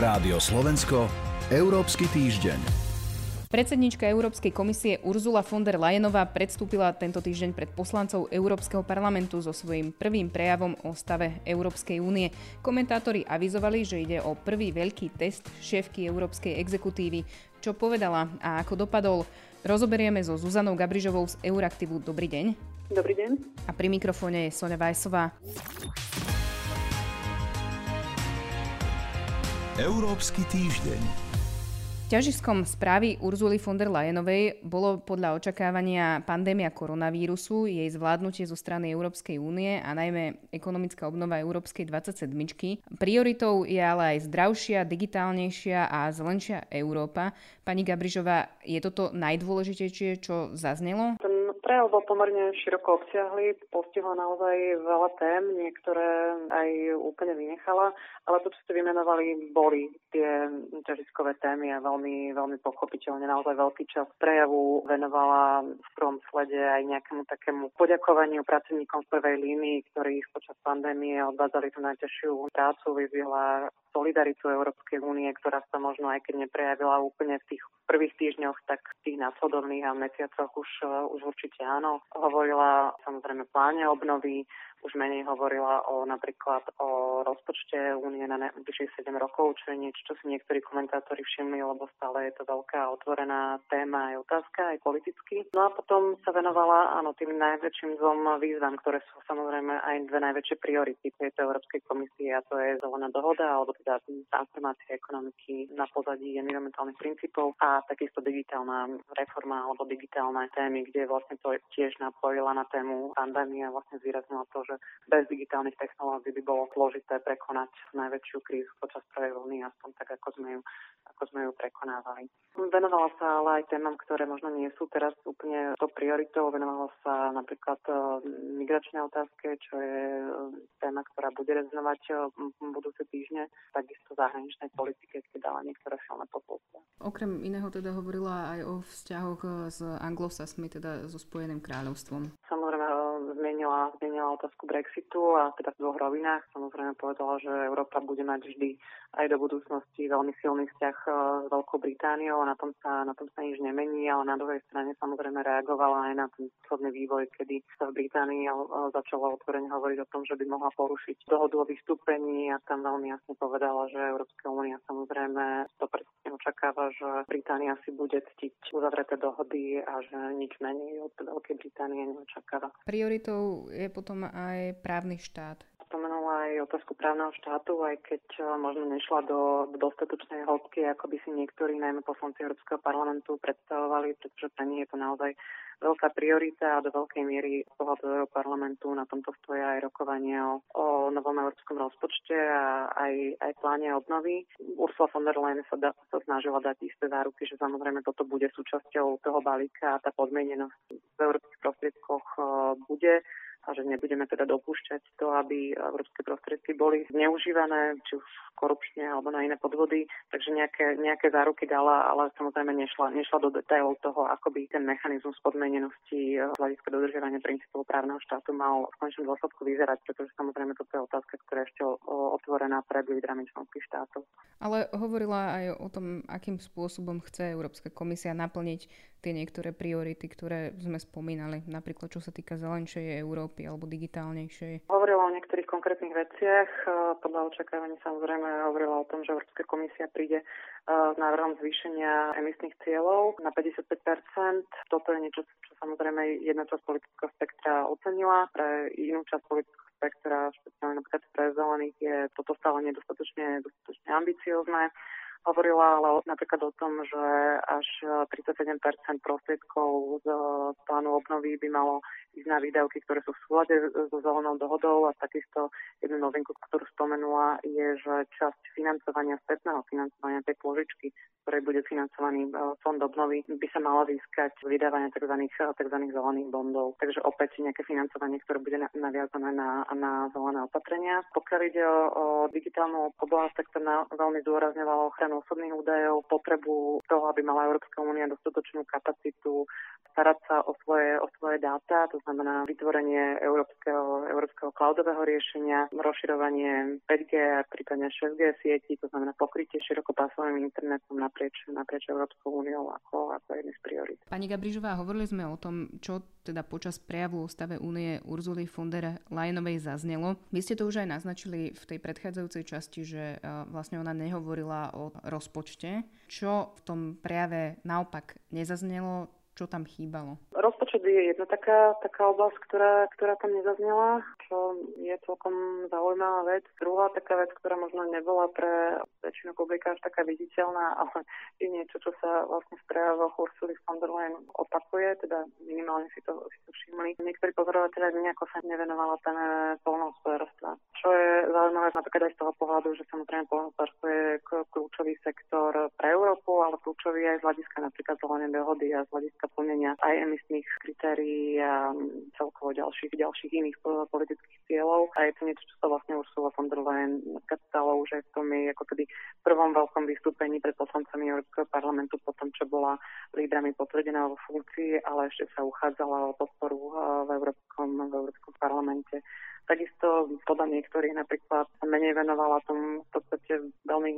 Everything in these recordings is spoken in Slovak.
Rádio Slovensko, Európsky týždeň. Predsednička Európskej komisie Urzula von der Leyenová predstúpila tento týždeň pred poslancov Európskeho parlamentu so svojím prvým prejavom o stave Európskej únie. Komentátori avizovali, že ide o prvý veľký test šéfky Európskej exekutívy. Čo povedala a ako dopadol, rozoberieme so Zuzanou Gabrižovou z Euraktivu. Dobrý deň. Dobrý deň. A pri mikrofóne je Sonja Vajsová. Európsky týždeň. Ťažiskom správy Urzuly von der Leyenovej bolo podľa očakávania pandémia koronavírusu, jej zvládnutie zo strany Európskej únie a najmä ekonomická obnova Európskej 27. Prioritou je ale aj zdravšia, digitálnejšia a zelenšia Európa. Pani Gabrižová, je toto najdôležitejšie, čo zaznelo? Ten prejav bol pomerne široko obsiahly, postihla naozaj veľa tém, niektoré aj úplne vynechala, ale to, čo ste vymenovali, boli tie ťažiskové témy a veľmi, veľmi pochopiteľne naozaj veľký čas prejavu venovala v prvom slede aj nejakému takému poďakovaniu pracovníkom v prvej línii, ktorí počas pandémie odvádzali tú najťažšiu prácu, vyzvihla solidaritu Európskej únie, ktorá sa možno aj keď neprejavila úplne v tých prvých týždňoch, tak v tých následovných a mesiacoch už, už určite áno. Hovorila samozrejme pláne obnovy, už menej hovorila o napríklad o rozpočte únie na najbližších 7 rokov, čo je niečo, čo si niektorí komentátori všimli, lebo stále je to veľká otvorená téma aj otázka, aj politicky. No a potom sa venovala áno, tým najväčším dvom výzvam, ktoré sú samozrejme aj dve najväčšie priority tejto Európskej komisie a to je zelená dohoda alebo teda transformácia ekonomiky na pozadí environmentálnych princípov a takisto digitálna reforma alebo digitálne témy, kde vlastne to tiež napojila na tému pandémie a vlastne zvýraznila to, že bez digitálnych technológií by bolo zložité prekonať najväčšiu krízu počas prvej vlny, aspoň tak, ako sme ju, ako sme ju prekonávali. Venovala sa ale aj témam, ktoré možno nie sú teraz úplne to prioritou. Venovala sa napríklad e, migračnej otázke, čo je e, téma, ktorá bude rezonovať e, v budúce týždne, takisto zahraničnej politike, keď dala niektoré silné posolstva. Okrem iného teda hovorila aj o vzťahoch s anglosasmi, teda so Spojeným kráľovstvom. Samozrejme, zmienila, zmienila otázku Brexitu a teda v dvoch rovinách. Samozrejme povedala, že Európa bude mať vždy aj do budúcnosti veľmi silný vzťah e, s Veľkou Britániou a na tom sa, na tom sa nič nemení, ale na druhej strane samozrejme reagovala aj na ten posledný vývoj, kedy sa v Británii e, začalo otvorene hovoriť o tom, že by mohla porušiť dohodu o vystúpení a tam veľmi jasne povedala, že Európska únia samozrejme to presne očakáva, že Británia si bude ctiť uzavreté dohody a že nič menej od Veľkej Británie neočakáva. Prioritou je potom aj právny štát spomenula aj otázku právneho štátu, aj keď e, možno nešla do, do dostatočnej hĺbky, ako by si niektorí, najmä poslanci Európskeho parlamentu, predstavovali, pretože pre nich je to naozaj veľká priorita a do veľkej miery z pohľadu parlamentu na tomto stoja aj rokovanie o, o novom európskom rozpočte a aj, aj pláne obnovy. Ursula von der Leyen sa, da, sa snažila dať isté záruky, že samozrejme toto bude súčasťou toho balíka a tá podmienenosť v európskych prostriedkoch uh, bude a že nebudeme teda dopúšťať to, aby európske prostriedky boli zneužívané, či už korupčne alebo na iné podvody. Takže nejaké, nejaké záruky dala, ale samozrejme nešla, nešla do detailov toho, ako by ten mechanizmus podmenenosti z hľadiska dodržiavania princípov právneho štátu mal v končnom dôsledku vyzerať, pretože samozrejme toto je otázka, ktorá je ešte otvorená pred lídrami členských štátov. Ale hovorila aj o tom, akým spôsobom chce Európska komisia naplniť tie niektoré priority, ktoré sme spomínali, napríklad čo sa týka zelenšej Európy alebo digitálnejšej? Hovorila o niektorých konkrétnych veciach. Podľa očakávaní samozrejme hovorila o tom, že Európska komisia príde s návrhom zvýšenia emisných cieľov na 55% Toto je niečo, čo samozrejme jedna časť politického spektra ocenila. Pre inú časť politického spektra, špeciálne napríklad pre zelených, je toto stále nedostatočne, dostatočne ambiciozne. Hovorila ale napríklad o tom, že až 37% prostriedkov z plánu obnovy by malo ísť na výdavky, ktoré sú v súlade so zelenou dohodou a takisto jednu novinku, ktorú spomenula, je, že časť financovania, spätného financovania tej pôžičky, ktorej bude financovaný e, fond obnovy, by sa malo získať vydávanie tzv. tzv. zelených bondov. Takže opäť nejaké financovanie, ktoré bude naviazané na, na zelené opatrenia. Pokiaľ ide o, o digitálnu oblasť, tak to na, veľmi zdôrazňovalo ochranu ochranu osobných údajov, potrebu toho, aby mala Európska únia dostatočnú kapacitu starať sa o svoje, o svoje dáta, to znamená vytvorenie európskeho, európskeho cloudového riešenia, rozširovanie 5G a prípadne 6G sieti, to znamená pokrytie širokopásovým internetom naprieč, naprieč Európskou úniou ako, ako jedný z priorit. Pani Gabrižová, hovorili sme o tom, čo teda počas prejavu o stave únie Urzuly von der Leyenovej zaznelo. Vy ste to už aj naznačili v tej predchádzajúcej časti, že e, vlastne ona nehovorila o rozpočte. Čo v tom prejave naopak nezaznelo, čo tam chýbalo? Rozpočet je jedna taká, taká oblasť, ktorá, ktorá tam nezaznela, čo je celkom zaujímavá vec. Druhá taká vec, ktorá možno nebola pre väčšinu publika až taká viditeľná, ale je niečo, čo sa vlastne v prejavoch Ursuly von der Leyen opakuje, teda minimálne si to, si to všimli. Niektorí pozorovateľe nejako sa nevenovala téme polnohospodárstva. Napríklad aj z toho pohľadu, že samozrejme polnohospodárstvo je kľúčový sektor pre Európu, ale kľúčový aj z hľadiska napríklad zelenej dohody a z hľadiska plnenia aj emisných kritérií a celkovo ďalších, ďalších iných politických cieľov. A je to niečo, čo sa vlastne Ursula von der Leyen stalo už aj v tom jej ako keby prvom veľkom vystúpení pred poslancami Európskeho parlamentu po tom, čo bola lídrami potvrdená vo funkcii, ale ešte sa uchádzala o podporu v Európskom, v Európskom parlamente. Takisto podľa niektorých napríklad menej venovala tomu v podstate veľmi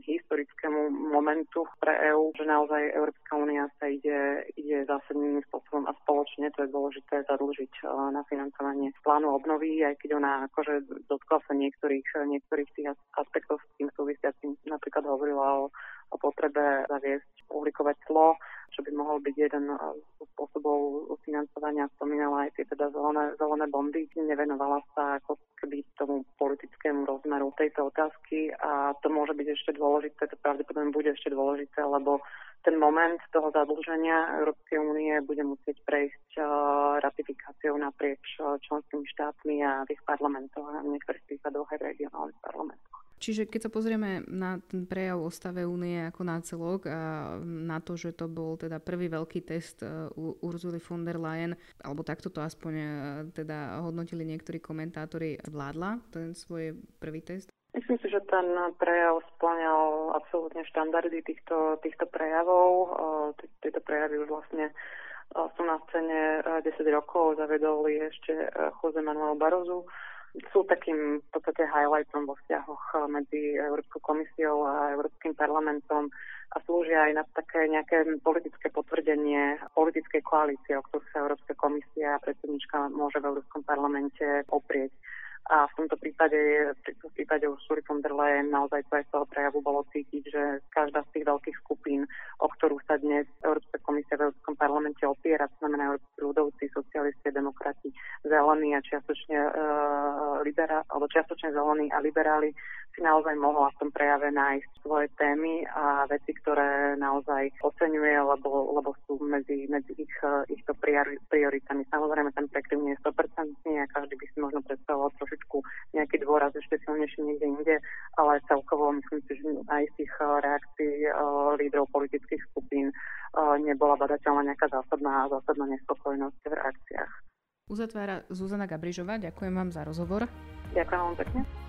historickému momentu pre EÚ, že naozaj Európska únia sa ide, ide zásadným spôsobom a spoločne, to je dôležité, zadlžiť eh, na financovanie plánu obnovy, aj keď ona akože dotkla sa niektorých, niektorých tých aspektov s tým súvisiacím. Napríklad hovorila o, o potrebe zaviesť uhlíkové clo, čo by mohol byť jeden z spôsobov financovania. Spomínala aj tie teda zelené, zelené bondy. Nevenovala sa ako keby tomu politickému rozmeru tejto otázky a to môže byť ešte dôležité, to pravdepodobne bude ešte dôležité, lebo ten moment toho zadlženia Európskej únie bude musieť prejsť uh, ratifikáciou naprieč uh, členskými štátmi a v ich parlamentoch a v niektorých prípadoch aj v regionálnych parlamentoch. Čiže keď sa pozrieme na ten prejav o stave únie ako na celok a na to, že to bol teda prvý veľký test uh, Urzuly von der Leyen, alebo takto to aspoň uh, teda hodnotili niektorí komentátori, vládla ten svoj prvý test? Myslím si, že ten prejav splňal absolútne štandardy týchto, týchto prejavov. Uh, tieto prejavy už vlastne sú na scéne 10 rokov, zavedoli ešte Jose Manuel Barozu sú takým v podstate highlightom vo vzťahoch eh, medzi Európskou komisiou a Európskym parlamentom a slúžia aj na také nejaké politické potvrdenie politickej koalície, o ktorú sa Európska komisia a predsednička môže v Európskom parlamente oprieť. A v tomto prípade, v prípade Ursula von der Leyen naozaj to aj z toho prejavu bolo cítiť, že každá z tých veľkých skupín, o ktorú sa dnes Európska komisia v Európskom parlamente opiera, to znamená Európsky ľudovci, socialisti, demokrati, zelení a čiastočne uh, libera, alebo čiastočne zelení a liberáli, si naozaj mohla v tom prejave nájsť svoje témy a veci, ktoré naozaj oceňuje, lebo, lebo sú medzi, medzi ich, ich to prioritami. Samozrejme, ten prekryv nie je 100% a každý by si možno predstavoval trošičku nejaký dôraz ešte silnejšie niekde inde, ale celkovo myslím si, že aj z tých eh, reakcií uh, lídrov politických skupín uh, nebola badateľná nejaká zásadná, zásadná nespokojnosť v reakciách. Uzatvára Zuzana Gabrižová, ďakujem vám za rozhovor. Ďakujem vám pekne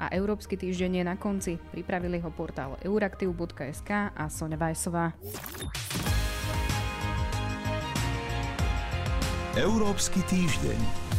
a Európsky týždeň je na konci. Pripravili ho portál euraktiv.sk a Sonja Vajsová. Európsky týždeň.